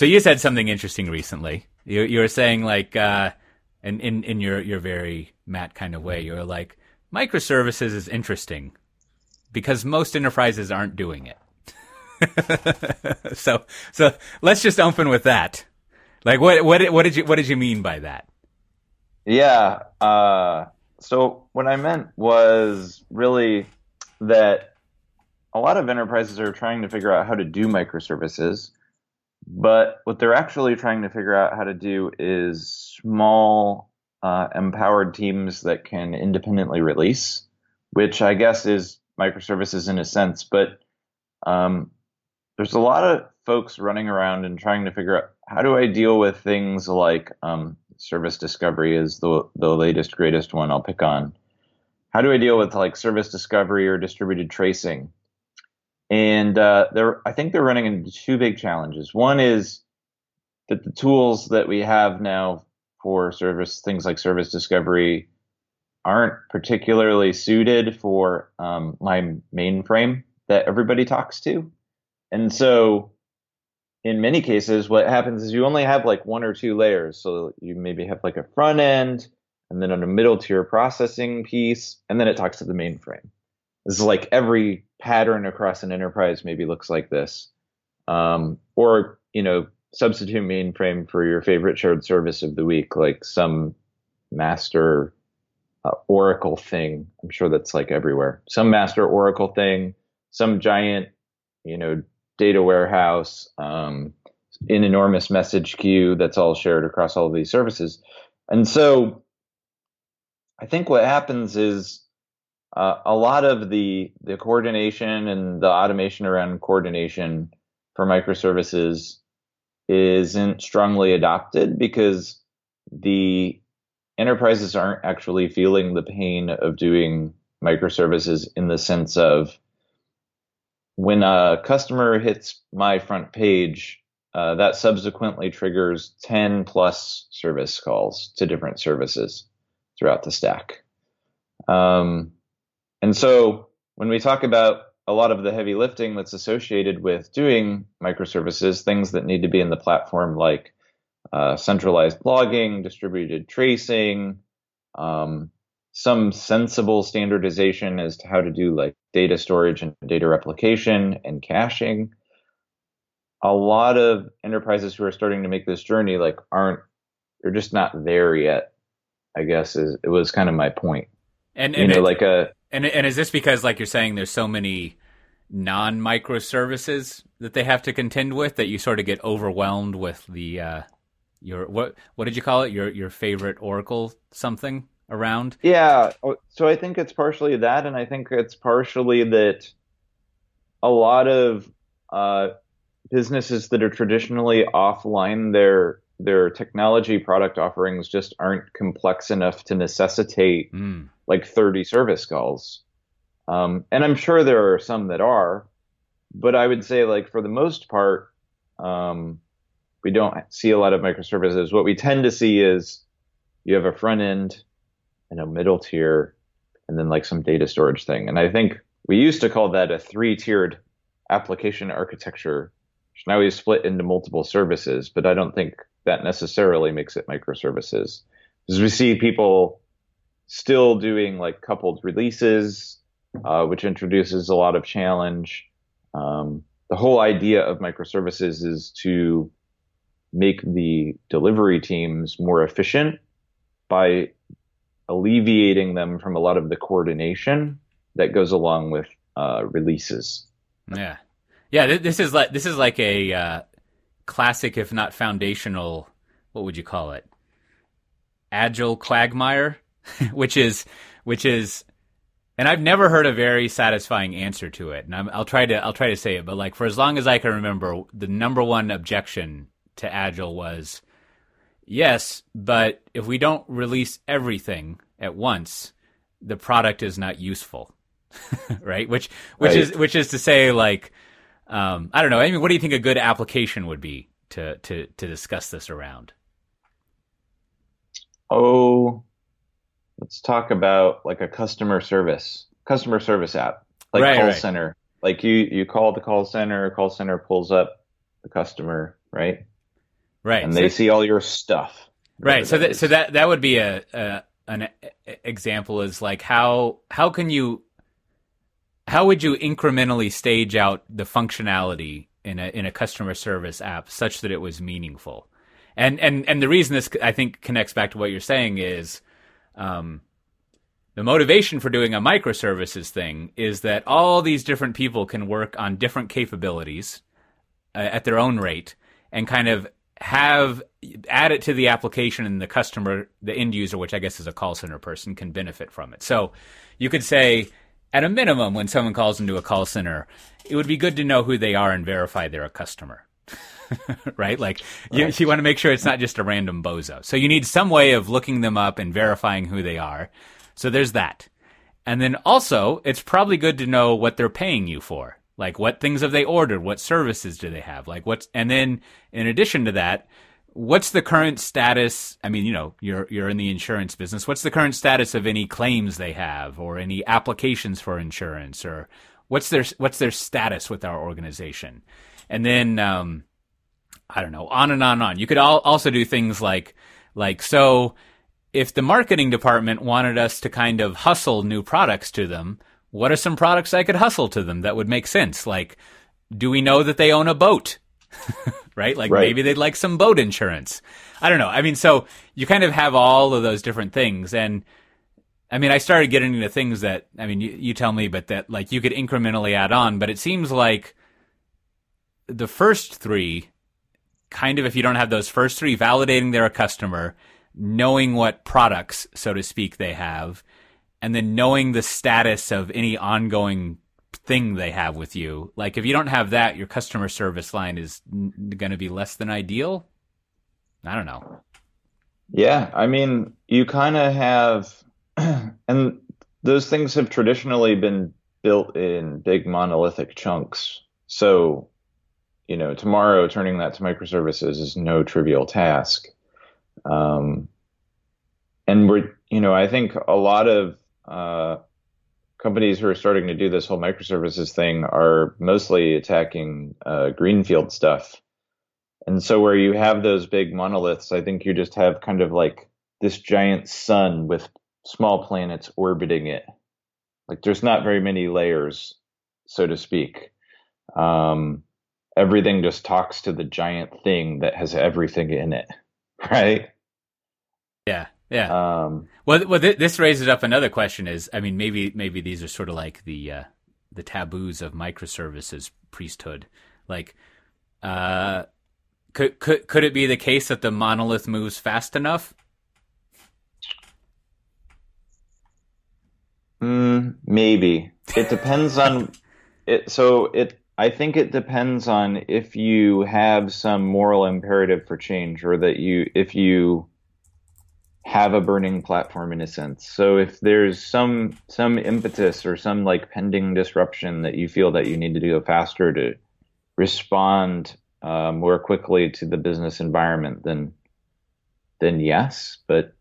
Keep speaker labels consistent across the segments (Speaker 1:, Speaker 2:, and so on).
Speaker 1: So you said something interesting recently. You, you were saying like, uh, in, in, in your, your very Matt kind of way, you were like, microservices is interesting because most enterprises aren't doing it. so, so let's just open with that. Like, what, what, what did you, what did you mean by that?
Speaker 2: Yeah. Uh, so what I meant was really that a lot of enterprises are trying to figure out how to do microservices, but what they're actually trying to figure out how to do is small, uh, empowered teams that can independently release, which I guess is microservices in a sense. But um, there's a lot of folks running around and trying to figure out how do I deal with things like um, service discovery is the the latest greatest one I'll pick on. How do I deal with like service discovery or distributed tracing? And uh, they're I think they're running into two big challenges. One is that the tools that we have now for service things like service discovery aren't particularly suited for um, my mainframe that everybody talks to. And so in many cases, what happens is you only have like one or two layers. So you maybe have like a front end and then a middle tier processing piece, and then it talks to the mainframe. This is like every pattern across an enterprise maybe looks like this. Um, or, you know, substitute mainframe for your favorite shared service of the week, like some master uh, Oracle thing. I'm sure that's like everywhere. Some master Oracle thing, some giant, you know, data warehouse, um, an enormous message queue that's all shared across all of these services. And so I think what happens is uh, a lot of the the coordination and the automation around coordination for microservices isn't strongly adopted because the enterprises aren't actually feeling the pain of doing microservices in the sense of when a customer hits my front page, uh, that subsequently triggers 10 plus service calls to different services throughout the stack. Um, and so when we talk about a lot of the heavy lifting that's associated with doing microservices, things that need to be in the platform like uh, centralized logging, distributed tracing, um, some sensible standardization as to how to do like data storage and data replication and caching. A lot of enterprises who are starting to make this journey like aren't they're just not there yet. I guess is it was kind of my point.
Speaker 1: And,
Speaker 2: and you know, it, like a
Speaker 1: and and is this because like you're saying there's so many non microservices that they have to contend with that you sort of get overwhelmed with the uh, your what what did you call it your your favorite Oracle something around?
Speaker 2: Yeah. Oh, so I think it's partially that, and I think it's partially that a lot of uh, businesses that are traditionally offline, their their technology product offerings just aren't complex enough to necessitate mm. like 30 service calls. Um, and I'm sure there are some that are, but I would say like for the most part, um, we don't see a lot of microservices. What we tend to see is you have a front end and a middle tier and then like some data storage thing. And I think we used to call that a three tiered application architecture, now we split into multiple services, but I don't think that necessarily makes it microservices. Because we see people still doing like coupled releases, uh, which introduces a lot of challenge. Um, the whole idea of microservices is to make the delivery teams more efficient by alleviating them from a lot of the coordination that goes along with uh, releases.
Speaker 1: Yeah, yeah. This is like this is like a uh, classic, if not foundational. What would you call it? Agile quagmire, which is which is, and I've never heard a very satisfying answer to it. And i will try to I'll try to say it, but like for as long as I can remember, the number one objection to Agile was Yes, but if we don't release everything at once, the product is not useful. right? Which which right. is which is to say like um, I don't know. I mean, what do you think a good application would be to to to discuss this around?
Speaker 2: Oh, let's talk about like a customer service customer service app, like right, call right. center. Like you you call the call center, call center pulls up the customer, right?
Speaker 1: right?
Speaker 2: And they see all your stuff.
Speaker 1: Right. So that so that that would be a, a an example is like how how can you how would you incrementally stage out the functionality in a in a customer service app such that it was meaningful? And and and the reason this I think connects back to what you're saying is um, the motivation for doing a microservices thing is that all these different people can work on different capabilities uh, at their own rate and kind of have add it to the application and the customer the end user which i guess is a call center person can benefit from it so you could say at a minimum when someone calls into a call center it would be good to know who they are and verify they're a customer right like you, right. you want to make sure it's not just a random bozo so you need some way of looking them up and verifying who they are so there's that and then also it's probably good to know what they're paying you for like what things have they ordered? What services do they have? Like what's and then in addition to that, what's the current status? I mean, you know, you're you're in the insurance business. What's the current status of any claims they have or any applications for insurance or what's their what's their status with our organization? And then um, I don't know, on and on and on. You could all, also do things like like so if the marketing department wanted us to kind of hustle new products to them, what are some products I could hustle to them that would make sense? Like, do we know that they own a boat? right? Like right. maybe they'd like some boat insurance. I don't know. I mean, so you kind of have all of those different things. And I mean, I started getting into things that, I mean, you, you tell me, but that like you could incrementally add on. But it seems like the first three, kind of, if you don't have those first three, validating they're a customer, knowing what products, so to speak, they have, and then knowing the status of any ongoing thing they have with you. Like if you don't have that, your customer service line is n- going to be less than ideal. I don't know.
Speaker 2: Yeah, I mean, you kind of have and those things have traditionally been built in big monolithic chunks. So, you know, tomorrow turning that to microservices is no trivial task. Um, and we're, you know, I think a lot of uh, companies who are starting to do this whole microservices thing are mostly attacking uh, greenfield stuff. And so where you have those big monoliths, I think you just have kind of like this giant sun with small planets orbiting it. Like there's not very many layers, so to speak. Um, everything just talks to the giant thing that has everything in it, right?
Speaker 1: Yeah. Um, well, well, th- this raises up another question: is I mean, maybe maybe these are sort of like the uh, the taboos of microservices priesthood. Like, uh, could could could it be the case that the monolith moves fast enough?
Speaker 2: Mm, maybe it depends on it. So it, I think it depends on if you have some moral imperative for change, or that you, if you have a burning platform in a sense. So if there's some some impetus or some like pending disruption that you feel that you need to go faster to respond uh, more quickly to the business environment, then then yes, but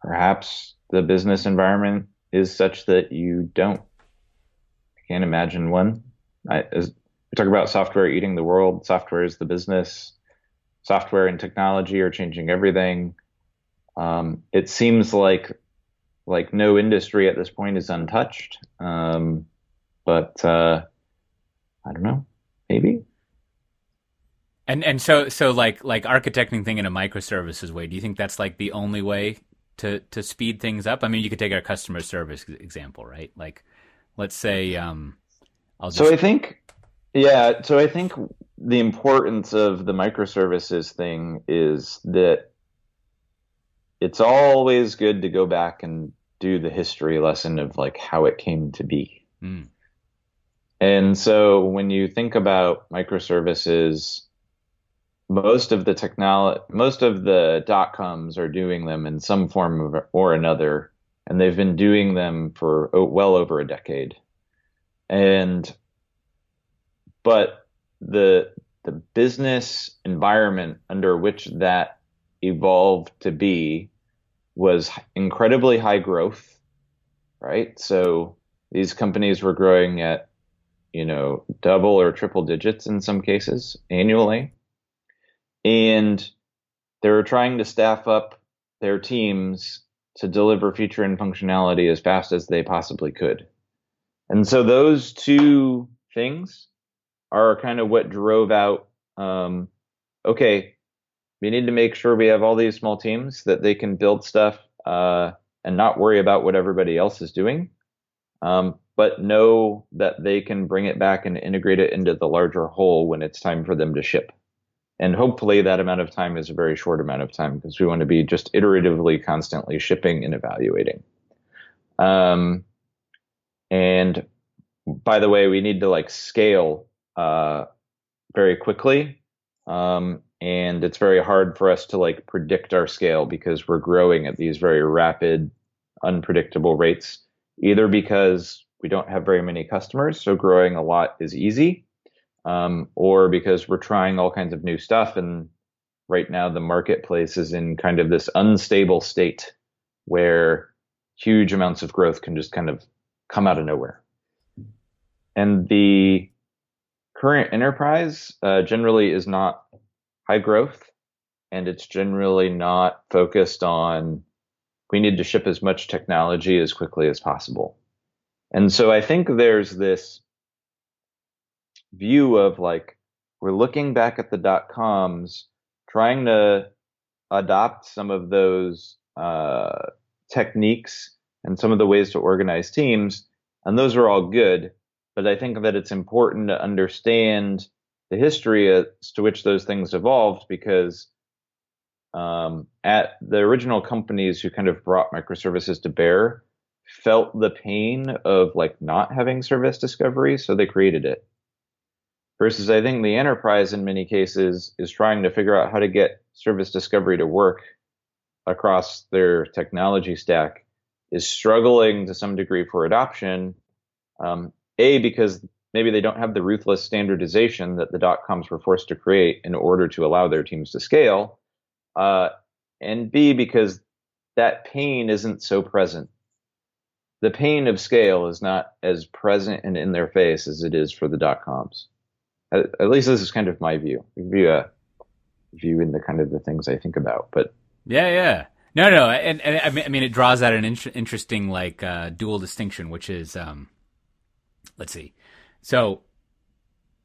Speaker 2: perhaps the business environment is such that you don't. I can't imagine one. I, as we talk about software eating the world, software is the business. Software and technology are changing everything um, it seems like like no industry at this point is untouched. Um, but uh, I don't know, maybe.
Speaker 1: And and so so like like architecting thing in a microservices way. Do you think that's like the only way to to speed things up? I mean, you could take our customer service example, right? Like, let's say, um,
Speaker 2: I'll just... so I think, yeah. So I think the importance of the microservices thing is that it's always good to go back and do the history lesson of like how it came to be. Mm. And so when you think about microservices, most of the technology, most of the dot coms are doing them in some form of, or another, and they've been doing them for well over a decade. And, but the, the business environment under which that evolved to be was incredibly high growth, right? So these companies were growing at, you know, double or triple digits in some cases annually. And they were trying to staff up their teams to deliver feature and functionality as fast as they possibly could. And so those two things are kind of what drove out um, okay, we need to make sure we have all these small teams that they can build stuff uh, and not worry about what everybody else is doing, um, but know that they can bring it back and integrate it into the larger whole when it's time for them to ship. And hopefully that amount of time is a very short amount of time because we want to be just iteratively, constantly shipping and evaluating. Um, and by the way, we need to like scale uh, very quickly. Um, and it's very hard for us to like predict our scale because we're growing at these very rapid, unpredictable rates, either because we don't have very many customers, so growing a lot is easy, um, or because we're trying all kinds of new stuff. And right now, the marketplace is in kind of this unstable state where huge amounts of growth can just kind of come out of nowhere. And the current enterprise uh, generally is not high growth and it's generally not focused on we need to ship as much technology as quickly as possible. And so I think there's this view of like we're looking back at the dot coms, trying to adopt some of those uh, techniques and some of the ways to organize teams, and those are all good. But I think that it's important to understand the history as to which those things evolved because um, at the original companies who kind of brought microservices to bear felt the pain of like not having service discovery, so they created it. Versus, I think the enterprise in many cases is trying to figure out how to get service discovery to work across their technology stack, is struggling to some degree for adoption. Um, a because maybe they don't have the ruthless standardization that the dot coms were forced to create in order to allow their teams to scale. Uh, and B, because that pain isn't so present. The pain of scale is not as present and in their face as it is for the dot coms. At, at least this is kind of my view. View a view in the kind of the things I think about. But
Speaker 1: yeah, yeah. No, no, and, and I mean, it draws out an in- interesting like uh, dual distinction, which is, um, let's see, so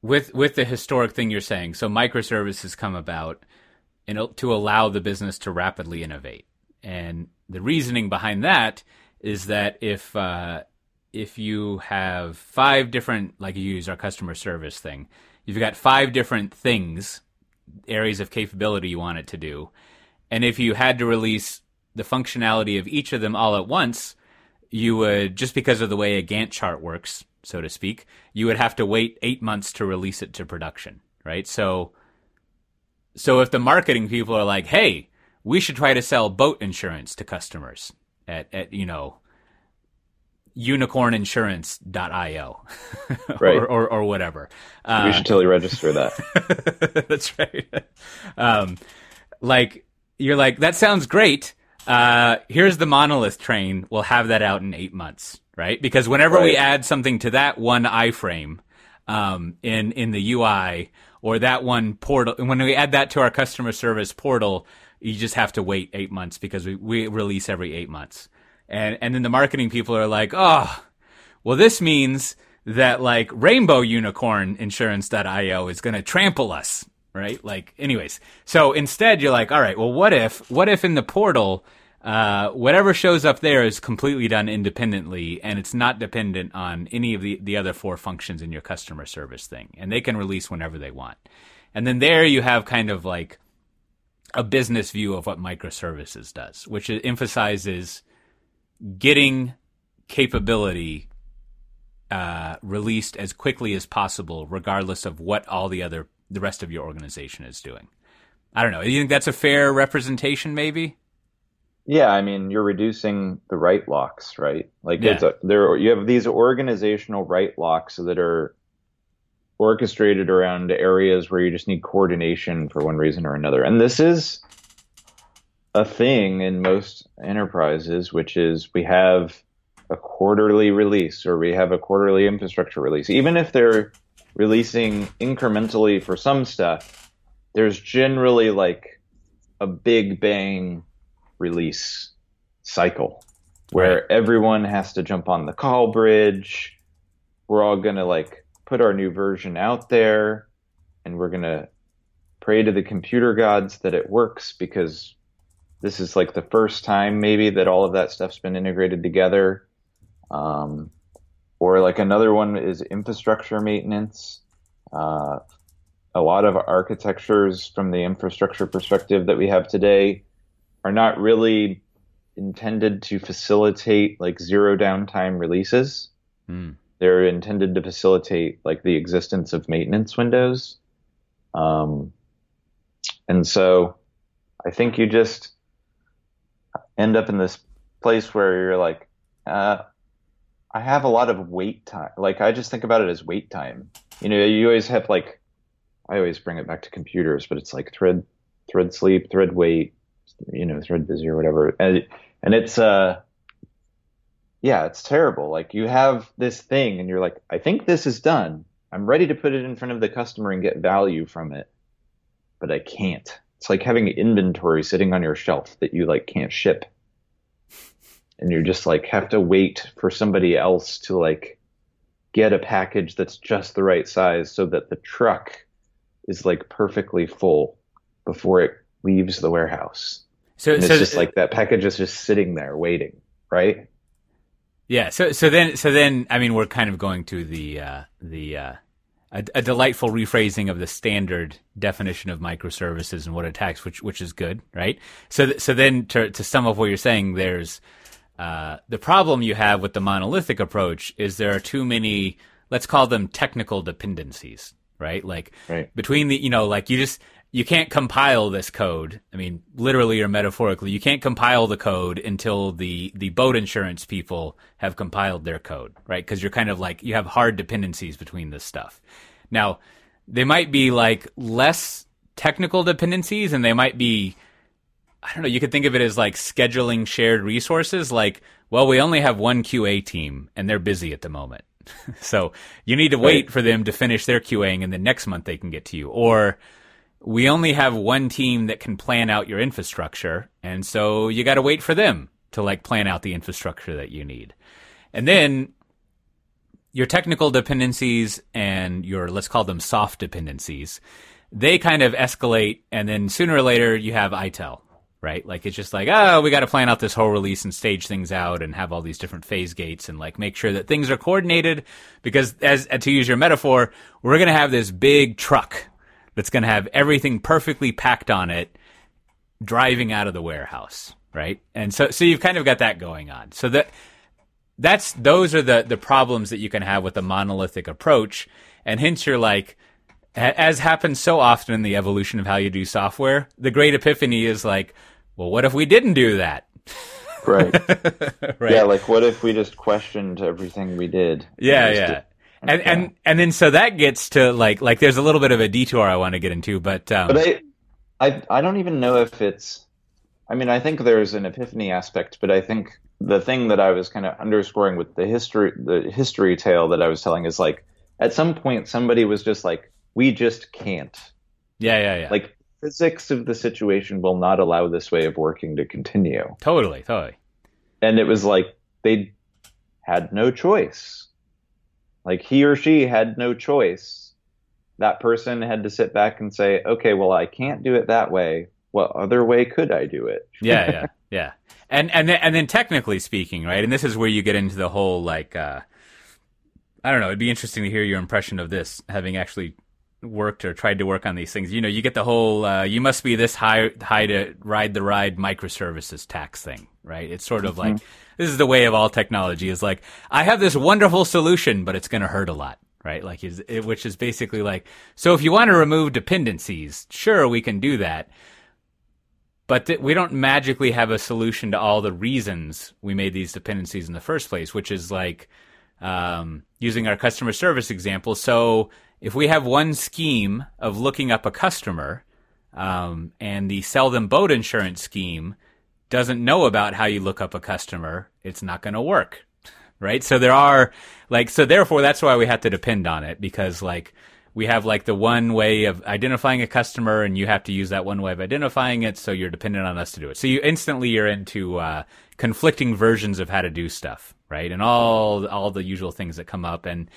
Speaker 1: with with the historic thing you're saying, so microservices come about in, to allow the business to rapidly innovate, and the reasoning behind that is that if uh, if you have five different, like you use our customer service thing, you've got five different things, areas of capability you want it to do, and if you had to release the functionality of each of them all at once, you would just because of the way a Gantt chart works, so to speak, you would have to wait eight months to release it to production, right? So, so if the marketing people are like, "Hey, we should try to sell boat insurance to customers at, at you know, unicorninsurance.io
Speaker 2: right.
Speaker 1: or, or, or whatever.
Speaker 2: Uh, we should totally register that.
Speaker 1: that's right. Um, like you're like that sounds great. Uh, here's the monolith train. We'll have that out in eight months, right? Because whenever right. we add something to that one iframe um, in in the UI or that one portal, when we add that to our customer service portal, you just have to wait eight months because we, we release every eight months. And and then the marketing people are like, oh, well, this means that like Rainbow Unicorn Insurance.io is going to trample us, right? Like, anyways. So instead, you're like, all right, well, what if, what if in the portal uh, whatever shows up there is completely done independently and it's not dependent on any of the, the other four functions in your customer service thing. And they can release whenever they want. And then there you have kind of like a business view of what microservices does, which emphasizes getting capability uh, released as quickly as possible, regardless of what all the other the rest of your organization is doing. I don't know. Do you think that's a fair representation? Maybe.
Speaker 2: Yeah, I mean, you're reducing the write locks, right? Like yeah. it's a, there you have these organizational write locks that are orchestrated around areas where you just need coordination for one reason or another. And this is a thing in most enterprises, which is we have a quarterly release or we have a quarterly infrastructure release. Even if they're releasing incrementally for some stuff, there's generally like a big bang release cycle where
Speaker 1: Right.
Speaker 2: everyone has to jump on the call bridge. We're all going to like put our new version out there and we're going to pray to the computer gods that it works because this is like the first time maybe that all of that stuff's been integrated together. Um, or like another one is infrastructure maintenance. Uh, a lot of architectures from the infrastructure perspective that we have today are not really intended to facilitate like zero downtime releases.
Speaker 1: Hmm.
Speaker 2: They're intended to facilitate like the existence of maintenance windows. Um, and so I think you just end up in this place where you're like, uh, I have a lot of wait time. Like I just think about it as wait time. You know, you always have like, I always bring it back to computers, but it's like thread, thread sleep, thread wait, you know, thread busy or whatever. And, and it's, uh, yeah, it's terrible. Like you have this thing and you're like, I think this is done. I'm ready to put it in front of the customer and get value from it, but I can't. It's like having inventory sitting on your shelf that you like can't ship. And you're just like have to wait for somebody else to like get a package that's just the right size so that the truck is like perfectly full before it leaves the warehouse.
Speaker 1: So,
Speaker 2: And it's
Speaker 1: so
Speaker 2: just like that package is just sitting there waiting, right?
Speaker 1: Yeah. So so then so then I mean we're kind of going to the uh, the uh, a, a delightful rephrasing of the standard definition of microservices and what attacks, which which is good, right? So th- so then to to sum up what you're saying, there's uh, the problem you have with the monolithic approach is there are too many let's call them technical dependencies, right? Like
Speaker 2: Right.
Speaker 1: between the you know like you just you can't compile this code i mean literally or metaphorically you can't compile the code until the the boat insurance people have compiled their code right because you're kind of like you have hard dependencies between this stuff now they might be like less technical dependencies and they might be i don't know you could think of it as like scheduling shared resources like well we only have one qa team and they're busy at the moment so you need to wait
Speaker 2: Right.
Speaker 1: for them to finish their QAing and then next month they can get to you. Or we only have one team that can plan out your infrastructure. And so you got to wait for them to like plan out the infrastructure that you need. And then your technical dependencies and your, let's call them soft dependencies, they kind of escalate. And then sooner or later you have ITIL, right? Like it's just like, oh, we got to plan out this whole release and stage things out and have all these different phase gates and like make sure that things are coordinated because as to use your metaphor, we're going to have this big truck that's going to have everything perfectly packed on it driving out of the warehouse, right? And so so you've kind of got that going on. So that that's those are the the problems that you can have with a monolithic approach and hence you're like as happens so often in the evolution of how you do software, the great epiphany is like, well, what if we didn't do that?
Speaker 2: Right.
Speaker 1: right.
Speaker 2: Yeah, like what if we just questioned everything we did?
Speaker 1: Yeah, yeah.
Speaker 2: did-
Speaker 1: And and and then so that gets to like like there's a little bit of a detour I want to get into, but um,
Speaker 2: But I, I, I don't even know if it's. I mean, I think there's an epiphany aspect, but I think the thing that I was kind of underscoring with the history, the history tale that I was telling is like, at some point, somebody was just like, "We just can't."
Speaker 1: yeah, yeah, yeah,
Speaker 2: Like, physics of the situation will not allow this way of working to continue,
Speaker 1: totally, totally.
Speaker 2: and it was like they had no choice. Like he or she had no choice. That person had to sit back and say, "Okay, well, I can't do it that way. What other way could I do it?"
Speaker 1: yeah, yeah, yeah. And and then, and then technically speaking, right? And this is where you get into the whole like uh I don't know, it'd be interesting to hear your impression of this having actually worked or tried to work on these things. You know, you get the whole uh, you must be this high high to ride the ride microservices tax thing, right? It's sort of like this is the way of all technology is like I have this wonderful solution, but it's going to hurt a lot. Right, like is it, which is basically like so. If you want to remove dependencies, sure, we can do that but th- we don't magically have a solution to all the reasons we made these dependencies in the first place, which is like um, using our customer service example. So if we have one scheme of looking up a customer um, and the sell them boat insurance scheme doesn't know about how you look up a customer, it's not going to work. Right. So there are like, so therefore that's why we have to depend on it because like we have like the one way of identifying a customer and you have to use that one way of identifying it so you're dependent on us to do it so you instantly you're into uh, conflicting versions of how to do stuff right and all all the usual things that come up and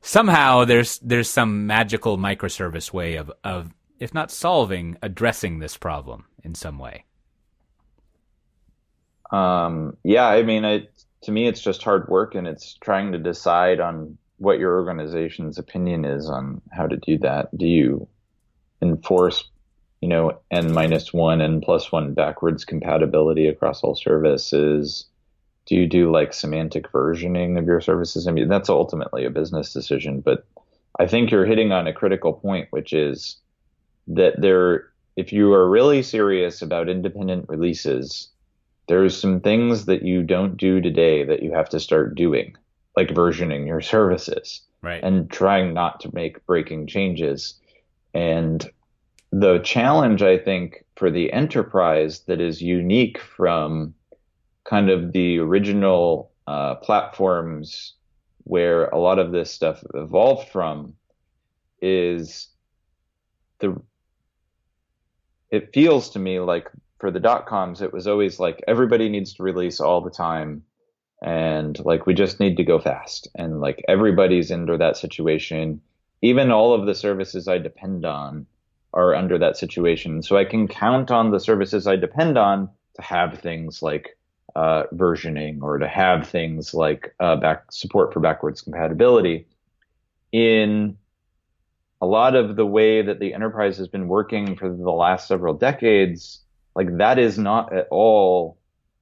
Speaker 1: somehow there's there's some magical microservice way of of if not solving addressing this problem in some way
Speaker 2: um, yeah i mean it, to me it's just hard work and it's trying to decide on what your organization's opinion is on how to do that. Do you enforce, you know, n minus one, n plus one backwards compatibility across all services? Do you do like semantic versioning of your services? I mean, that's ultimately a business decision, but I think you're hitting on a critical point, which is that there, if you are really serious about independent releases, there's some things that you don't do today that you have to start doing like versioning your services
Speaker 1: right.
Speaker 2: and trying not to make breaking changes. And the challenge, I think, for the enterprise that is unique from kind of the original uh, platforms where a lot of this stuff evolved from is the it feels to me like for the dot coms it was always like everybody needs to release all the time and like we just need to go fast and like everybody's under that situation. Even all of the services i depend on are under that situation. So i can count on the services i depend on to have things like uh, versioning or to have things like uh, back support for backwards compatibility in a lot of the way that the enterprise has been working for the last several decades like that is not at all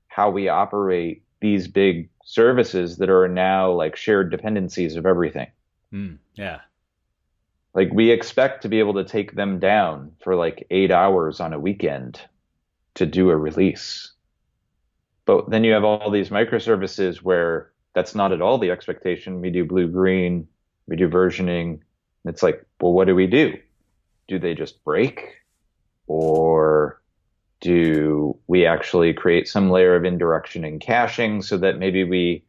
Speaker 2: how we operate these big services that are now like shared dependencies of everything.
Speaker 1: Mm, yeah.
Speaker 2: Like we expect to be able to take them down for like eight hours on a weekend to do a release. But then you have all these microservices where that's not at all the expectation. We do blue green, we do versioning. It's like, well, what do we do? Do they just break? Or do we actually create some layer of indirection and caching so that maybe we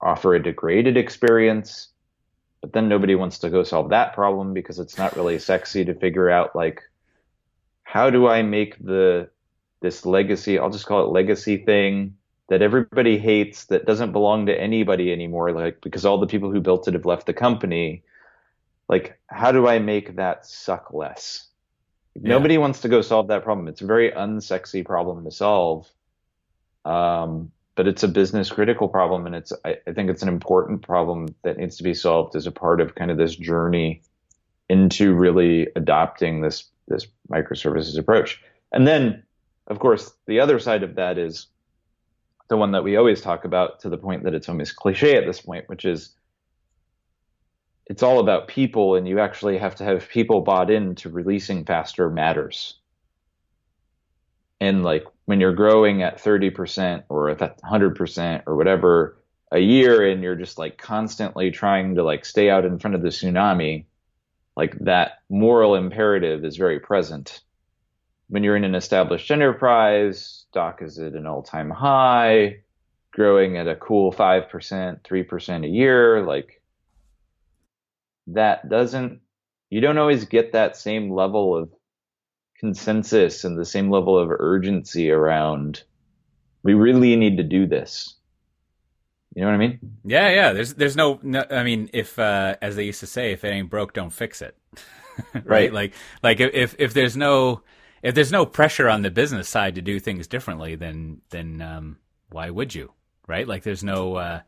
Speaker 2: offer a degraded experience? But then nobody wants to go solve that problem because it's not really sexy to figure out like how do I make the this legacy, I'll just call it legacy thing that everybody hates that doesn't belong to anybody anymore like because all the people who built it have left the company. Like how do I make that suck less? Yeah. Nobody wants to go solve that problem. It's a very unsexy problem to solve. Um, but it's a business critical problem. And it's, I, I think it's an important problem that needs to be solved as a part of kind of this journey into really adopting this, this microservices approach. And then, of course, the other side of that is the one that we always talk about to the point that it's almost cliche at this point, which is it's all about people and you actually have to have people bought into releasing faster matters. And like when you're growing at 30% or at 100% or whatever a year and you're just like constantly trying to like stay out in front of the tsunami like that moral imperative is very present when you're in an established enterprise stock is at an all-time high growing at a cool 5% 3% a year. Like that doesn't you don't always get that same level of consensus and the same level of urgency around we really need to do this. You know what i mean?
Speaker 1: Yeah yeah. There's there's no, no i mean if uh, as they used to say if it ain't broke don't fix it. Right? right like like if if there's no if there's no pressure on the business side to do things differently then then um, why would you right like there's no uh,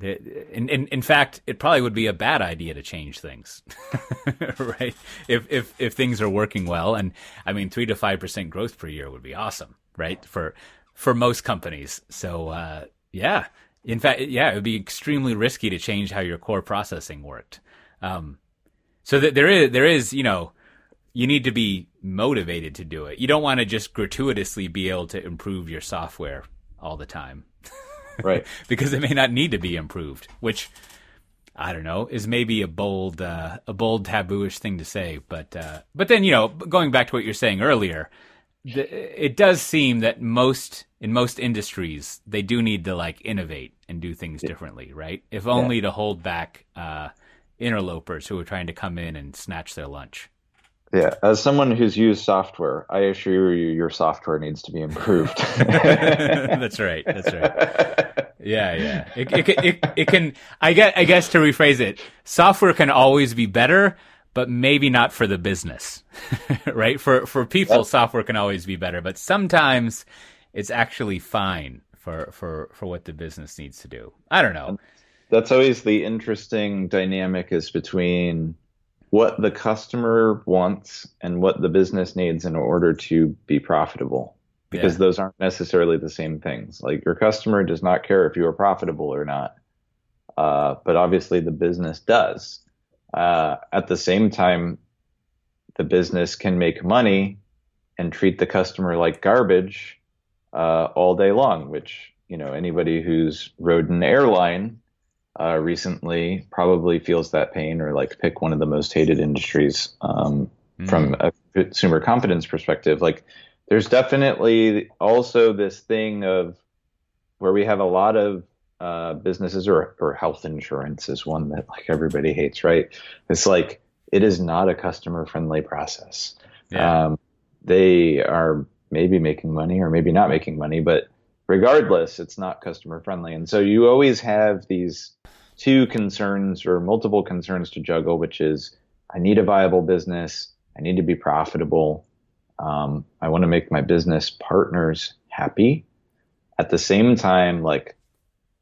Speaker 1: in, in, in fact, it probably would be a bad idea to change things, right? If, if, if things are working well. And I mean, three to 5% growth per year would be awesome, right? For, for most companies. So, uh, yeah, in fact, yeah, it would be extremely risky to change how your core processing worked. Um, so that there is, there is, you know, you need to be motivated to do it. You don't want to just gratuitously be able to improve your software all the time
Speaker 2: right?
Speaker 1: because it may not need to be improved, which I don't know is maybe a bold uh, a bold tabooish thing to say, but uh, but then you know going back to what you're saying earlier, the, it does seem that most in most industries they do need to like innovate and do things differently, right? If only yeah. to hold back uh, interlopers who are trying to come in and snatch their lunch.
Speaker 2: Yeah, as someone who's used software, I assure you, your software needs to be improved.
Speaker 1: that's right. That's right. Yeah, yeah. It, it, it, it, can. I guess. I guess to rephrase it, software can always be better, but maybe not for the business, right? For for people, yep. software can always be better, but sometimes it's actually fine for for for what the business needs to do. I don't know.
Speaker 2: That's always the interesting dynamic is between what the customer wants and what the business needs in order to be profitable. Because yeah. those aren't necessarily the same things. Like your customer does not care if you are profitable or not. Uh, but obviously the business does. Uh, at the same time the business can make money and treat the customer like garbage uh, all day long which you know anybody who's rode an airline uh, recently probably feels that pain or like pick one of the most hated industries um, mm. from a consumer confidence perspective. Like there's definitely also this thing of where we have a lot of uh, businesses or, or health insurance is one that like everybody hates, right? It's like it is not a customer friendly process. Yeah. Um, they are maybe making money or maybe not making money, but regardless, it's not customer friendly. And so you always have these two concerns or multiple concerns to juggle, which is I need a viable business. I need to be profitable. Um, I want to make my business partners happy. At the same time, like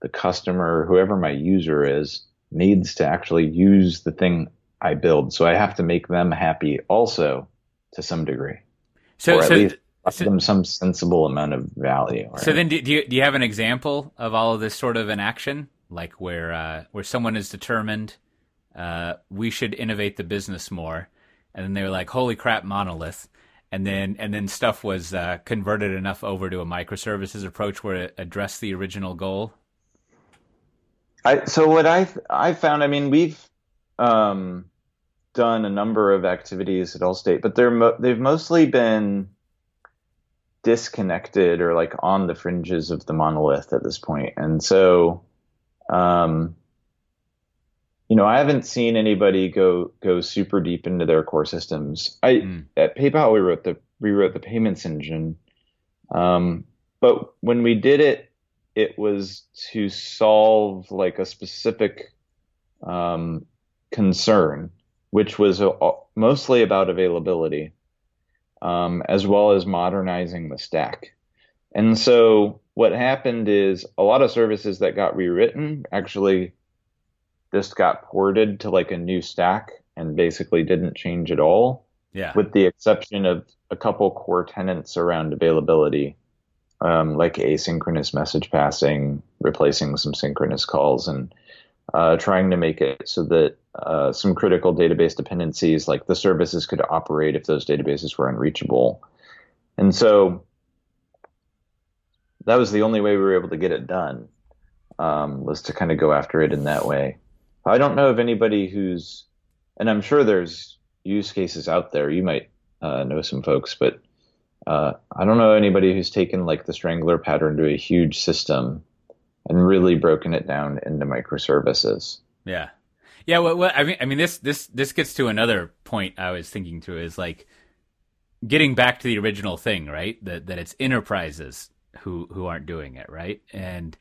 Speaker 2: the customer, whoever my user is, needs to actually use the thing I build. So I have to make them happy also to some degree. So, or at so, so, them some sensible amount of value.
Speaker 1: Right? So then, do, do you do you have an example of all of this sort of in action? like where uh, where someone is determined uh, we should innovate the business more, and then they were like, "Holy crap, monolith!" And then and then stuff was uh, converted enough over to a microservices approach where it addressed the original goal.
Speaker 2: I so what I I found. I mean, we've um, done a number of activities at Allstate, but they're mo- they've mostly been disconnected or like on the fringes of the monolith at this point, and so um, you know, I haven't seen anybody go go super deep into their core systems. I mm. at PayPal we wrote the rewrote the payments engine, um, but when we did it, it was to solve like a specific um, concern, which was a, mostly about availability, um, as well as modernizing the stack. And so what happened is a lot of services that got rewritten actually just got ported to like a new stack and basically didn't change at all.
Speaker 1: Yeah.
Speaker 2: With the exception of a couple core tenants around availability, um, like asynchronous message passing, replacing some synchronous calls, and uh, trying to make it so that uh, some critical database dependencies, like the services, could operate if those databases were unreachable. And so that was the only way we were able to get it done um, was to kind of go after it in that way. I don't know of anybody who's, and I'm sure there's use cases out there. You might uh, know some folks, but uh, I don't know anybody who's taken like the Strangler pattern to a huge system and really broken it down into microservices.
Speaker 1: Yeah, yeah. Well, well, I mean, I mean, this this this gets to another point I was thinking through is like getting back to the original thing, right? That that it's enterprises who who aren't doing it right and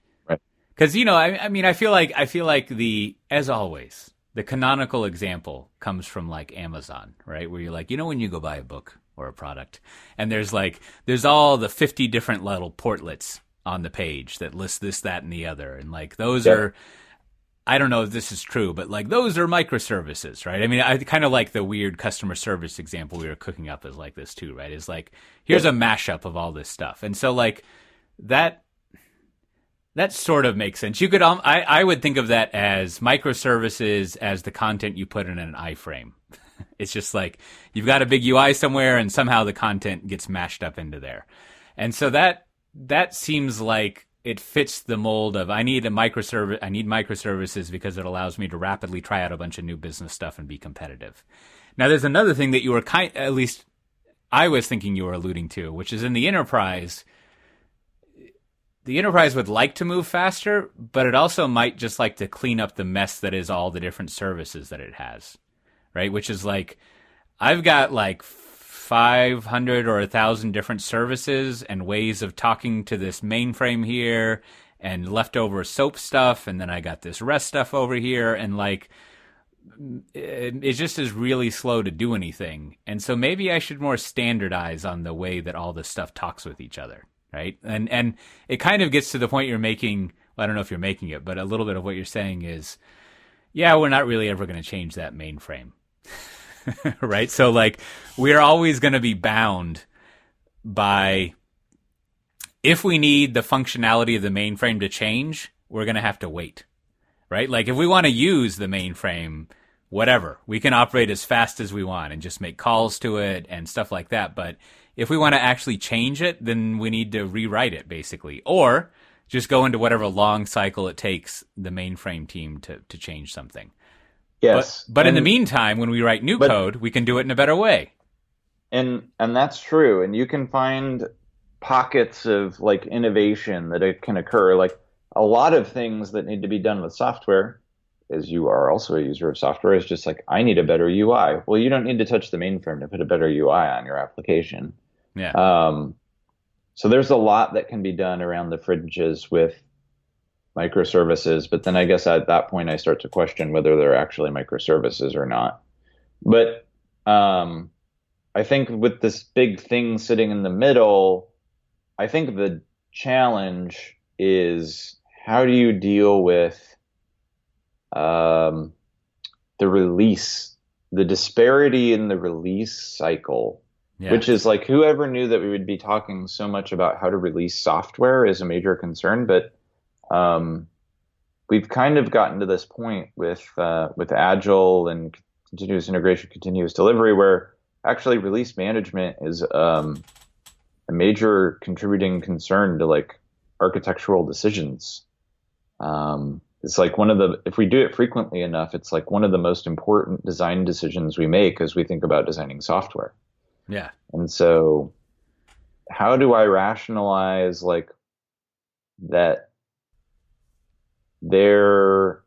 Speaker 1: because you know I, I mean i feel like i feel like the as always the canonical example comes from like amazon right where you're like you know when you go buy a book or a product and there's like there's all the 50 different little portlets on the page that list this that and the other and like those yeah. are I don't know if this is true, but like those are microservices, right? I mean, I kind of like the weird customer service example we were cooking up is like this too, right? Is like here's a mashup of all this stuff, and so like that that sort of makes sense. You could um, I I would think of that as microservices as the content you put in an iframe. it's just like you've got a big UI somewhere, and somehow the content gets mashed up into there, and so that that seems like it fits the mold of I need a microservice. I need microservices because it allows me to rapidly try out a bunch of new business stuff and be competitive. Now, there's another thing that you were kind, at least I was thinking you were alluding to, which is in the enterprise. the enterprise would like to move faster, but it also might just like to clean up the mess that is all the different services that it has, right? Which is like, I've got like 500 or a thousand different services and ways of talking to this mainframe here and leftover SOAP stuff. And then I got this REST stuff over here. And like, it, just is really slow to do anything. And so maybe I should more standardize on the way that all this stuff talks with each other. Right. And, and it kind of gets to the point you're making. Well, I don't know if you're making it, but a little bit of what you're saying is, yeah, we're not really ever going to change that mainframe. right. So like we're always going to be bound by if we need the functionality of the mainframe to change, we're going to have to wait. Right? Like if we want to use the mainframe, whatever, we can operate as fast as we want and just make calls to it and stuff like that. But if we want to actually change it, then we need to rewrite it basically. Or just go into whatever long cycle it takes the mainframe team to, to change something.
Speaker 2: Yes.
Speaker 1: But, but and, in the meantime, when we write new but, code, we can do it in a better way.
Speaker 2: And and that's true. And you can find pockets of like innovation that it can occur. Like a lot of things that need to be done with software, as you are also a user of software, is just like I need a better UI. Well, you don't need to touch the mainframe to put a better UI on your application.
Speaker 1: Yeah.
Speaker 2: Um, so there's a lot that can be done around the fringes with microservices, but then I guess at that point I start to question whether they're actually microservices or not. But um, I think with this big thing sitting in the middle, I think the challenge is how do you deal with um, the release, the disparity in the release cycle, yeah. which is like whoever knew that we would be talking so much about how to release software is a major concern, but um, we've kind of gotten to this point with uh, with agile and continuous integration, continuous delivery, where actually release management is um, a major contributing concern to like architectural decisions. Um, it's like one of the if we do it frequently enough, it's like one of the most important design decisions we make as we think about designing software.
Speaker 1: Yeah.
Speaker 2: And so how do I rationalize like that there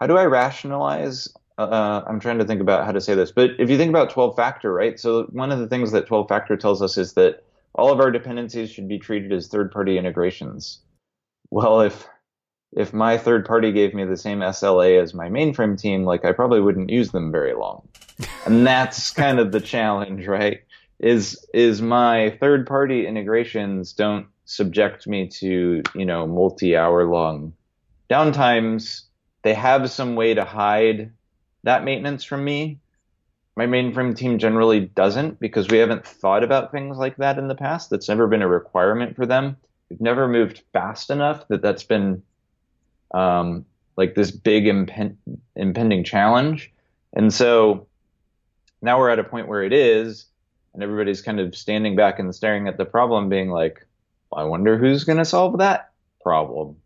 Speaker 2: how do I rationalize uh, I'm trying to think about how to say this, but if you think about 12 factor, right? So one of the things that 12 factor tells us is that all of our dependencies should be treated as third party integrations. Well, if if my third party gave me the same SLA as my mainframe team, like I probably wouldn't use them very long. and that's kind of the challenge, right? Is is my third party integrations don't subject me to, you know, multi hour long downtimes. They have some way to hide that maintenance from me, my mainframe team generally doesn't because we haven't thought about things like that in the past. That's never been a requirement for them. We've never moved fast enough that that's been um, like this big impen- impending challenge. And so now we're at a point where it is, and everybody's kind of standing back and staring at the problem, being like, well, I wonder who's going to solve that problem.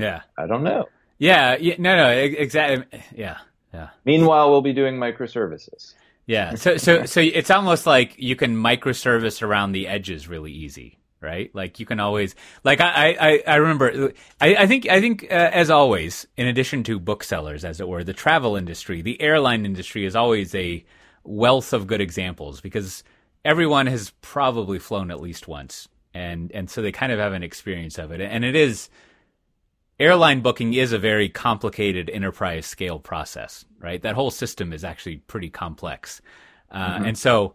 Speaker 1: Yeah.
Speaker 2: I don't know.
Speaker 1: Yeah. yeah no, no, exactly. Yeah. Yeah.
Speaker 2: Meanwhile, we'll be doing microservices.
Speaker 1: Yeah. So so so it's almost like you can microservice around the edges really easy, right? Like you can always like I I I remember I I think I think uh, as always, in addition to booksellers, as it were, the travel industry, the airline industry is always a wealth of good examples because everyone has probably flown at least once, and and so they kind of have an experience of it, and it is airline booking is a very complicated enterprise scale process, right? That whole system is actually pretty complex. Uh, mm-hmm. And so,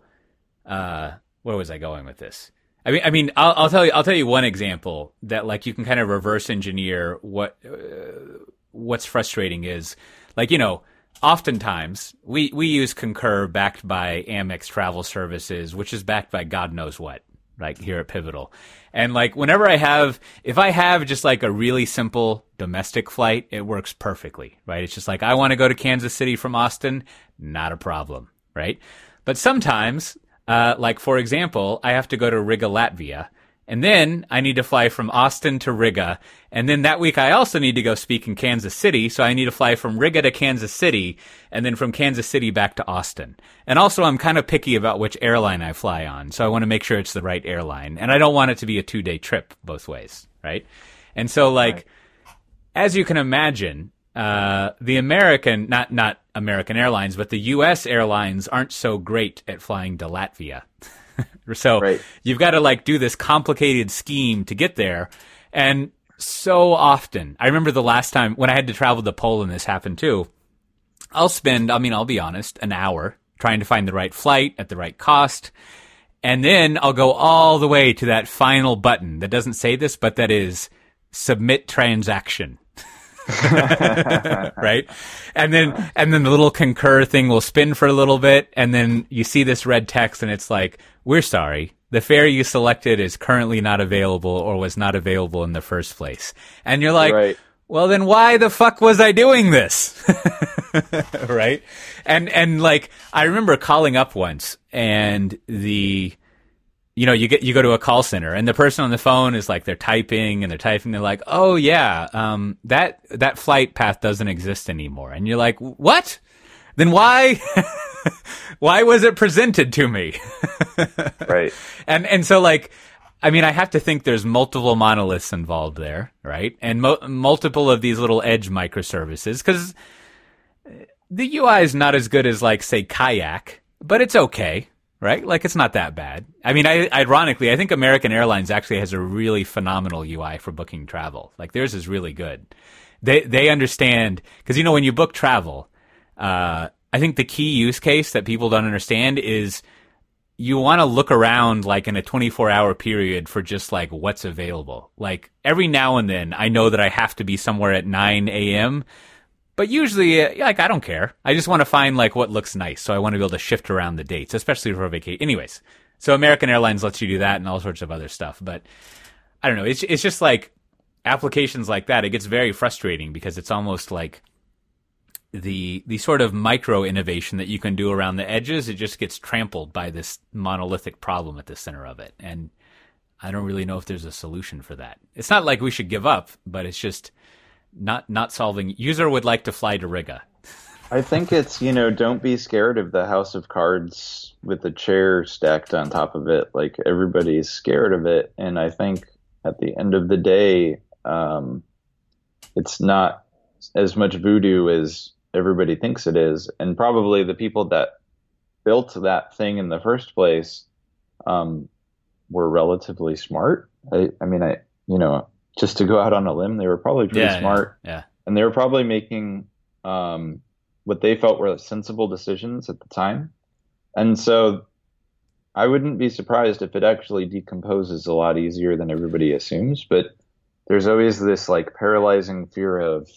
Speaker 1: uh, where was I going with this? I mean, I mean, I'll, I'll, tell you, I'll tell you one example that like you can kind of reverse engineer what, uh, what's frustrating is like, you know, oftentimes we, we use Concur backed by Amex travel services, which is backed by God knows what, like here at Pivotal. And like whenever I have, if I have just like a really simple domestic flight, it works perfectly, right? It's just like, I want to go to Kansas City from Austin, not a problem, right? But sometimes, uh, like for example, I have to go to Riga, Latvia, And then I need to fly from Austin to Riga. And then that week I also need to go speak in Kansas City. So I need to fly from Riga to Kansas City and then from Kansas City back to Austin. And also I'm kind of picky about which airline I fly on. So I want to make sure it's the right airline. And I don't want it to be a two day trip both ways. Right. And so like, right. as you can imagine, uh, the American, not, not American Airlines, but the U.S. airlines aren't so great at flying to Latvia. so right. you've got to like do this complicated scheme to get there. And so often, I remember the last time when I had to travel to Poland, this happened too. I'll spend, I mean, I'll be honest, an hour trying to find the right flight at the right cost. And then I'll go all the way to that final button that doesn't say this, but that is submit transaction. right? And then and then the little concur thing will spin for a little bit and then you see this red text and it's like, "We're sorry. The fare you selected is currently not available or was not available in the first place." And you're like, right. "Well, then why the fuck was I doing this?" right? And and like I remember calling up once and the you know, you get you go to a call center and the person on the phone is like they're typing and they're typing. They're like, "Oh yeah, um, that that flight path doesn't exist anymore." And you're like, "What? Then why why was it presented to me?"
Speaker 2: right.
Speaker 1: And and so like, I mean, I have to think there's multiple monoliths involved there, right? And mo- multiple of these little edge microservices because the UI is not as good as like say Kayak, but it's okay right? Like it's not that bad. I mean, I, ironically, I think American Airlines actually has a really phenomenal UI for booking travel. Like theirs is really good. They they understand because you know when you book travel, uh, I think the key use case that people don't understand is you want to look around like in a 24 hour period for just like what's available. Like every now and then, I know that I have to be somewhere at 9 a.m. But usually, uh, like, I don't care. I just want to find like what looks nice. So I want to be able to shift around the dates, especially for a vacation. Anyways, so American Airlines lets you do that and all sorts of other stuff. But I don't know. It's it's just like applications like that. It gets very frustrating because it's almost like the the sort of micro innovation that you can do around the edges. It just gets trampled by this monolithic problem at the center of it, and I don't really know if there's a solution for that. It's not like we should give up, but it's just not not solving. User would like to fly to Riga.
Speaker 2: I think it's you know don't be scared of the house of cards with the chair stacked on top of it. Like everybody's scared of it, and I think at the end of the day, um, it's not as much voodoo as everybody thinks it is, and probably the people that built that thing in the first place um, were relatively smart. I, I mean, I you know just to go out on a limb, they were probably pretty
Speaker 1: yeah,
Speaker 2: smart.
Speaker 1: Yeah, yeah.
Speaker 2: And they were probably making um, what they felt were sensible decisions at the time. And so I wouldn't be surprised if it actually decomposes a lot easier than everybody assumes. But there's always this like paralyzing fear of,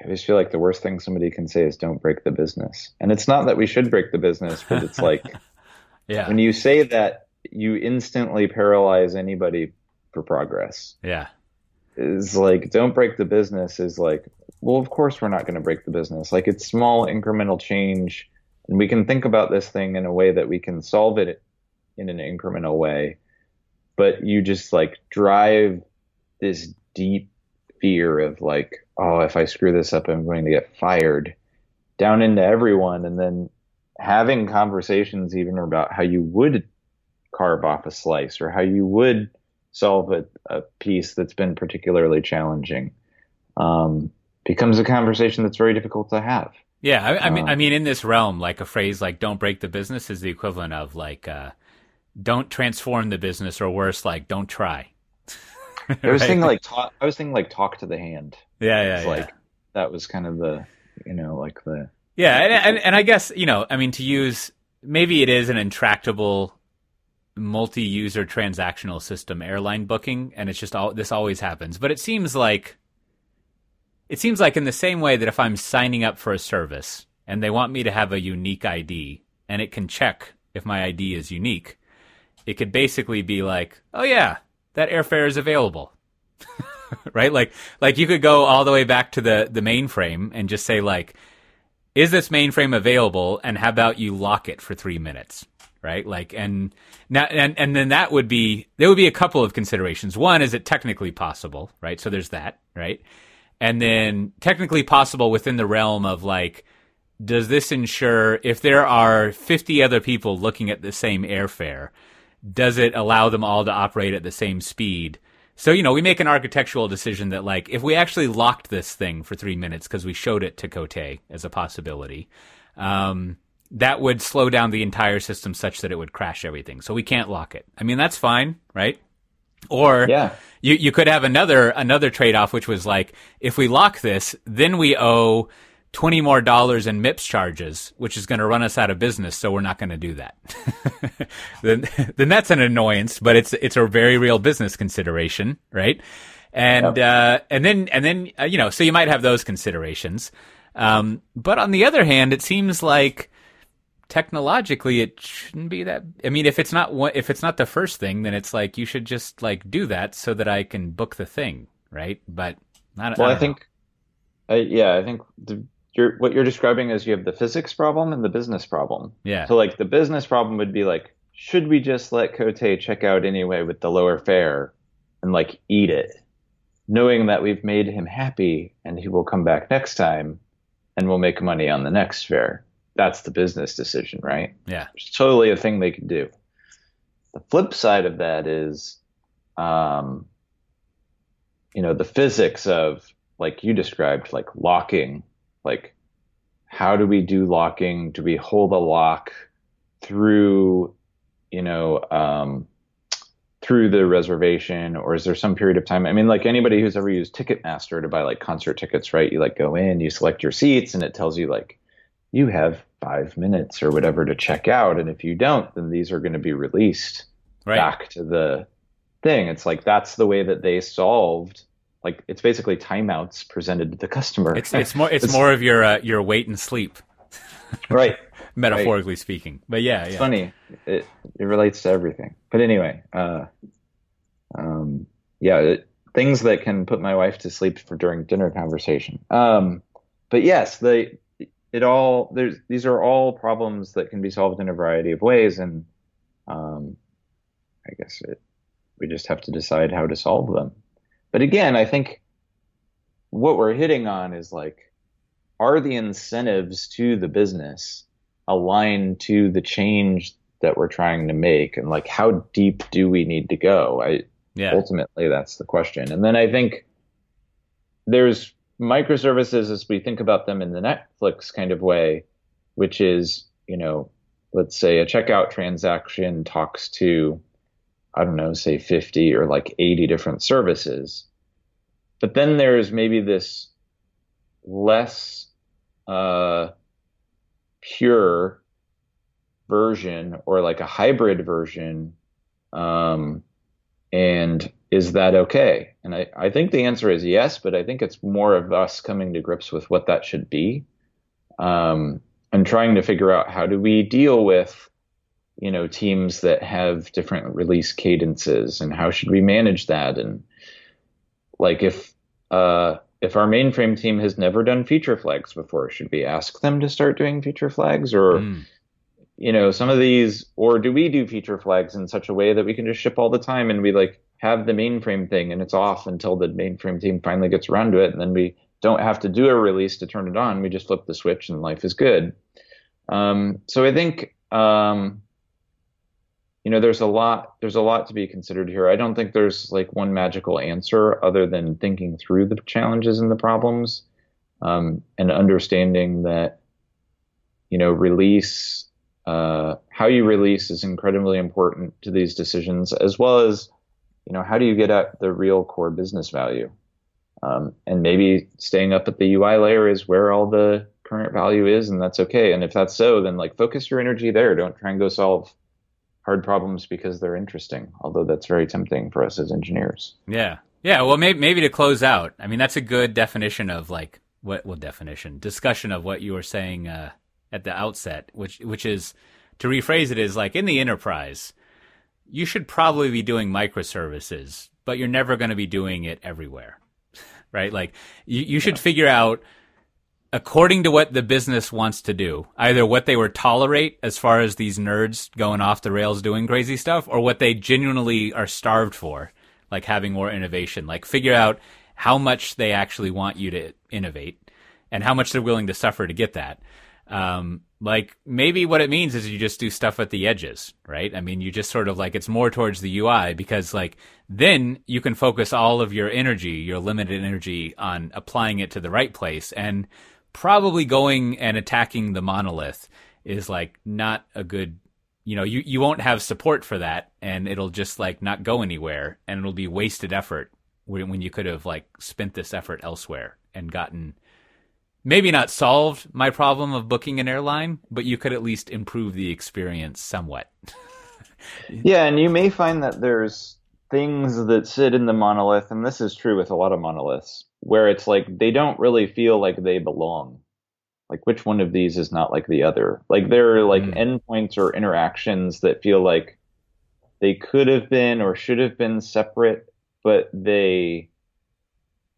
Speaker 2: I always feel like the worst thing somebody can say is don't break the business. And it's not that we should break the business, but it's like,
Speaker 1: yeah.
Speaker 2: when you say that, you instantly paralyze anybody for progress.
Speaker 1: Yeah
Speaker 2: is like don't break the business is like well of course we're not going to break the business like it's small incremental change and we can think about this thing in a way that we can solve it in an incremental way but you just like drive this deep fear of like oh if i screw this up i'm going to get fired down into everyone and then having conversations even about how you would carve off a slice or how you would solve a, a piece that's been particularly challenging um, becomes a conversation that's very difficult to have.
Speaker 1: Yeah, I, I mean, uh, I mean, in this realm, like a phrase like "don't break the business" is the equivalent of like uh, "don't transform the business," or worse, like "don't try."
Speaker 2: Right? I was thinking like talk, I was thinking like talk to the hand.
Speaker 1: Yeah, yeah, yeah.
Speaker 2: Like that was kind of the, you know, like the.
Speaker 1: Yeah, and, and and I guess you know, I mean, to use maybe it is an intractable multi-user transactional system airline booking and it's just all this always happens but it seems like it seems like in the same way that if i'm signing up for a service and they want me to have a unique id and it can check if my id is unique it could basically be like oh yeah that airfare is available right like like you could go all the way back to the the mainframe and just say like is this mainframe available and how about you lock it for 3 minutes right? Like, and now, and, and then that would be, there would be a couple of considerations. One, is it technically possible, right? So there's that, right? And then technically possible within the realm of like, does this ensure if there are 50 other people looking at the same airfare, does it allow them all to operate at the same speed? So, you know, we make an architectural decision that, like, if we actually locked this thing for three minutes because we showed it to Coté as a possibility, um, that would slow down the entire system such that it would crash everything. So we can't lock it. I mean, that's fine, right? Or
Speaker 2: Yeah.
Speaker 1: you, you could have another another trade off, which was like, if we lock this, then we owe twenty more dollars in MIPS charges, which is going to run us out of business. So we're not going to do that. then then that's an annoyance, but it's it's a very real business consideration, right? And uh, and then and then uh, you know, so you might have those considerations. Um, but on the other hand, it seems like technologically it shouldn't be that i mean if it's not one if it's not the first thing then it's like you should just like do that so that i can book the thing right but not
Speaker 2: Well, I,
Speaker 1: don't
Speaker 2: think, I, yeah, I think the, you're, what you're describing is you have the physics problem and the business problem.
Speaker 1: yeah
Speaker 2: So, like, the business problem would be like, should we just let Cote check out anyway with the lower fare and like eat it, knowing that we've made him happy and he will come back next time and we'll make money on the next fare? That's the business decision, right?
Speaker 1: yeah
Speaker 2: It's totally a thing they could do. The flip side of that is, um, you know, the physics of, like you described, like locking. Like, how do we do locking? Do we hold a lock through, you know, um, through the reservation, or is there some period of time? I mean, like anybody who's ever used Ticketmaster to buy like concert tickets, right? You like go in, you select your seats, and it tells you like you have five minutes or whatever to check out. And if you don't, then these are going to be released
Speaker 1: right
Speaker 2: back to the thing. It's like that's the way that they solved. Like it's basically timeouts presented to the customer.
Speaker 1: it's it's more it's, more of your uh, your wait and sleep
Speaker 2: right.
Speaker 1: metaphorically speaking but yeah
Speaker 2: It's
Speaker 1: yeah
Speaker 2: funny. It it relates to everything. But anyway, uh, um, yeah, it, things that can put my wife to sleep for during dinner conversation. Um, but yes, the it all there's these are all problems that can be solved in a variety of ways, and um, I guess it, we just have to decide how to solve them. But again, I think what we're hitting on is like, are the incentives to the business aligned to the change that we're trying to make? And like how deep do we need to go? I
Speaker 1: yeah.
Speaker 2: ultimately that's the question. And then i think there's microservices as we think about them in the netflix kind of way which is you know let's say a checkout transaction talks to i don't know say 50 or like 80 different services but then there's maybe this less uh, pure version or like a hybrid version um, and is that okay? And I, I think the answer is yes but i think it's more of us coming to grips with what that should be um, and trying to figure out how do we deal with you know teams that have different release cadences and how should we manage that? And like if uh, if our mainframe team has never done feature flags before should we ask them to start doing feature flags? Or
Speaker 1: Mm.
Speaker 2: you know some of these or do we do feature flags in such a way that we can just ship all the time and we like have the mainframe thing and it's off until the mainframe team finally gets around to it and then we don't have to do a release to turn it on. We just flip the switch and life is good. Um, so i think um, you know there's a lot there's a lot to be considered here. I don't think there's like one magical answer other than thinking through the challenges and the problems um, and understanding that you know release uh, how you release is incredibly important to these decisions as well as you know how do you get at the real core business value? Um, and maybe staying up at the ui layer is where all the current value is and that's okay. And if that's so then like focus your energy there. Don't try and go solve hard problems because they're interesting although that's very tempting for us as engineers
Speaker 1: Yeah. Yeah. Well, maybe, maybe to close out, I mean, that's a good definition of like, what, what definition? Discussion of what you were saying, uh, at the outset, which, which is to rephrase it is like in the enterprise, you should probably be doing microservices, but you're never going to be doing it everywhere. Right? Like you, you should figure out according to what the business wants to do, either what they would tolerate as far as these nerds going off the rails doing crazy stuff, or what they genuinely are starved for, like having more innovation. Like figure out how much they actually want you to innovate and how much they're willing to suffer to get that. Um, like maybe what it means is you just do stuff at the edges, right? I mean, you just sort of like it's more towards the UI because like then you can focus all of your energy, your limited energy on applying it to the right place and probably going and attacking the monolith is like not a good you know you, you won't have support for that and it'll just like not go anywhere and it'll be wasted effort when, when you could have like spent this effort elsewhere and gotten maybe not solved my problem of booking an airline but you could at least improve the experience somewhat.
Speaker 2: Yeah and you may find that there's things that sit in the monolith and this is true with a lot of monoliths where it's like they don't really feel like they belong. Like which one of these is not like the other? Like there are like mm. endpoints or interactions that feel like they could have been or should have been separate, but they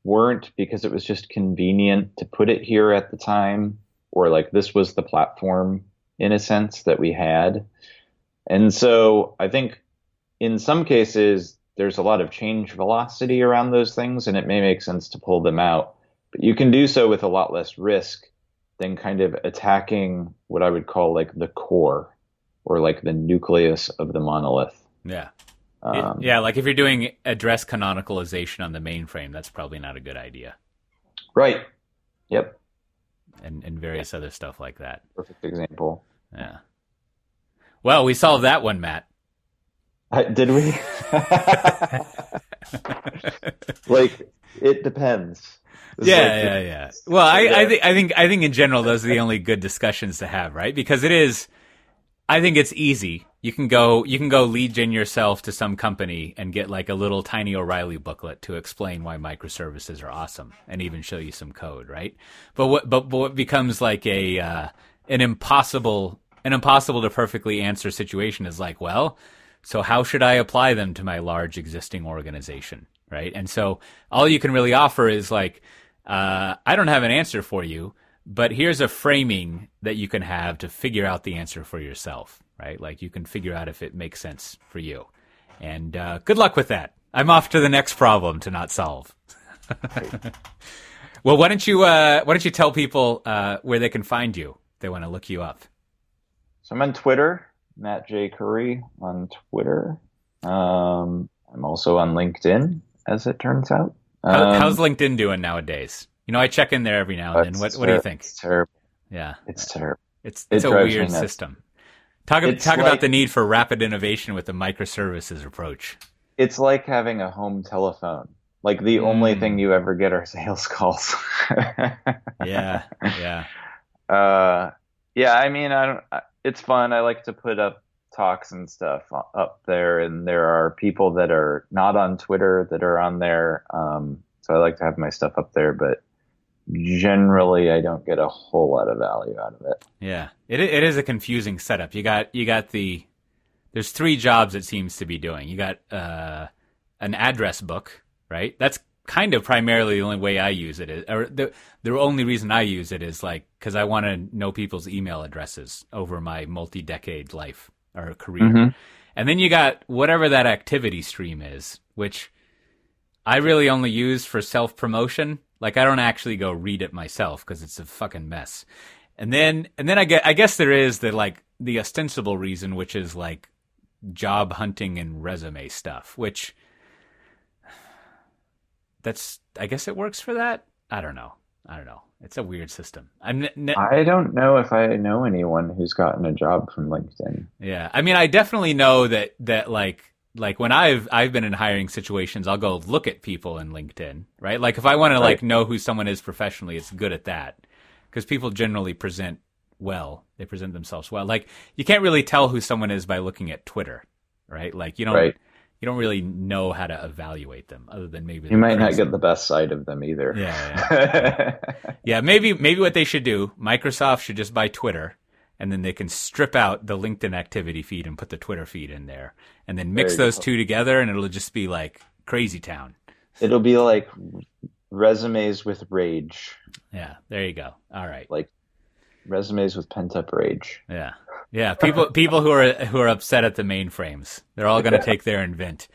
Speaker 2: weren't because it was just convenient to put it here at the time, or like this was the platform in a sense that we had. And so I think in some cases there's a lot of change velocity around those things, and it may make sense to pull them out. But you can do so with a lot less risk than kind of attacking what I would call like the core or like the nucleus of the monolith.
Speaker 1: Yeah. Um, yeah, like if you're doing address canonicalization on the mainframe, that's probably not a good idea.
Speaker 2: Right. Yep.
Speaker 1: And and various other stuff like that.
Speaker 2: Perfect example.
Speaker 1: Yeah. Well, we solved that one, Matt.
Speaker 2: Uh, did we? like it depends.
Speaker 1: yeah, like, yeah, yeah. Well, I, I think I think I think in general those are the only good discussions to have, right? Because it is. I think it's easy. You can go you can go lead gen yourself to some company and get like a little tiny O'Reilly booklet to explain why microservices are awesome and even show you some code, right? But what but, but what becomes like a uh, an impossible an impossible to perfectly answer situation is like, well, so how should I apply them to my large existing organization? Right. And so all you can really offer is like, uh, I don't have an answer for you, but here's a framing that you can have to figure out the answer for yourself. Right. Like you can figure out if it makes sense for you. And uh, good luck with that. I'm off to the next problem to not solve. well, why don't you uh, why don't you tell people uh, where they can find you? They want to look you up.
Speaker 2: So I'm on Twitter Matt J. Curry on Twitter. Um, I'm also on LinkedIn, as it turns out.
Speaker 1: Um, how's LinkedIn doing nowadays? You know, I check in there every now and then. What, what do you think?
Speaker 2: It's terrible.
Speaker 1: Yeah,
Speaker 2: it's terrible.
Speaker 1: It's it's it a weird system. Talk it's talk like, about the need for rapid innovation with the microservices approach.
Speaker 2: It's like having a home telephone. Like the mm. only thing mm. you ever get are sales calls.
Speaker 1: yeah, yeah.
Speaker 2: Uh, yeah. I mean, I don't. I, it's fun. I like to put up talks and stuff up there, and there are people that are not on Twitter that are on there. Um, so I like to have my stuff up there, but generally I don't get a whole lot of value out of it.
Speaker 1: Yeah, it it is a confusing setup. You got you got the there's three jobs it seems to be doing. You got uh, an address book, right? That's kind of primarily the only way I use it is, or the the only reason I use it is like because I want to know people's email addresses over my multi-decade life or career, mm-hmm. and then you got whatever that activity stream is, which I really only use for self promotion. Like I don't actually go read it myself because it's a fucking mess. And then and then I get I guess there is the like the ostensible reason, which is like job hunting and resume stuff, which that's I guess it works for that. I don't know. I don't know. It's a weird system. I'm. N-
Speaker 2: I don't know if I know anyone who's gotten a job from LinkedIn.
Speaker 1: Yeah, I mean, I definitely know that that like like when I've I've been in hiring situations, I'll go look at people in LinkedIn, right? Like if I want to like know who someone is professionally, it's good at that because people generally present well. They present themselves well. Like you can't really tell who someone is by looking at Twitter, right? Like you don't. Right you don't really know how to evaluate them other than maybe
Speaker 2: you might not get the best side of them either.
Speaker 1: Yeah, yeah. yeah, maybe maybe what they should do, Microsoft should just buy Twitter and then they can strip out the LinkedIn activity feed and put the Twitter feed in there and then mix those go. two together and it'll just be like crazy town.
Speaker 2: It'll be like resumes with rage.
Speaker 1: Yeah, there you go. All right.
Speaker 2: Like resumes with pent up rage.
Speaker 1: Yeah. Yeah, people people who are who are upset at the mainframes. They're all going to take their invent.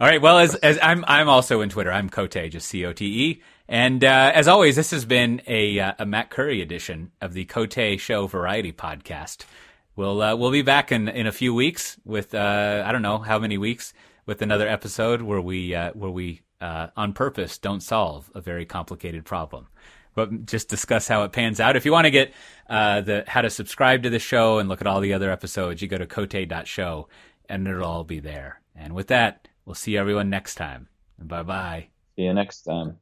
Speaker 1: All right. Well, as as I'm I'm also in Twitter. I'm Cote, just C O T E. And uh, as always, this has been a uh, a Matt Curry edition of the Cote Show Variety Podcast. We'll uh, we'll be back in, in a few weeks with uh, I don't know how many weeks with another episode where we uh, where we uh, on purpose don't solve a very complicated problem but just discuss how it pans out. If you want to get uh, the how to subscribe to the show and look at all the other episodes, you go to cote.show and it'll all be there. And with that, we'll see everyone next time. Bye bye.
Speaker 2: See you next time.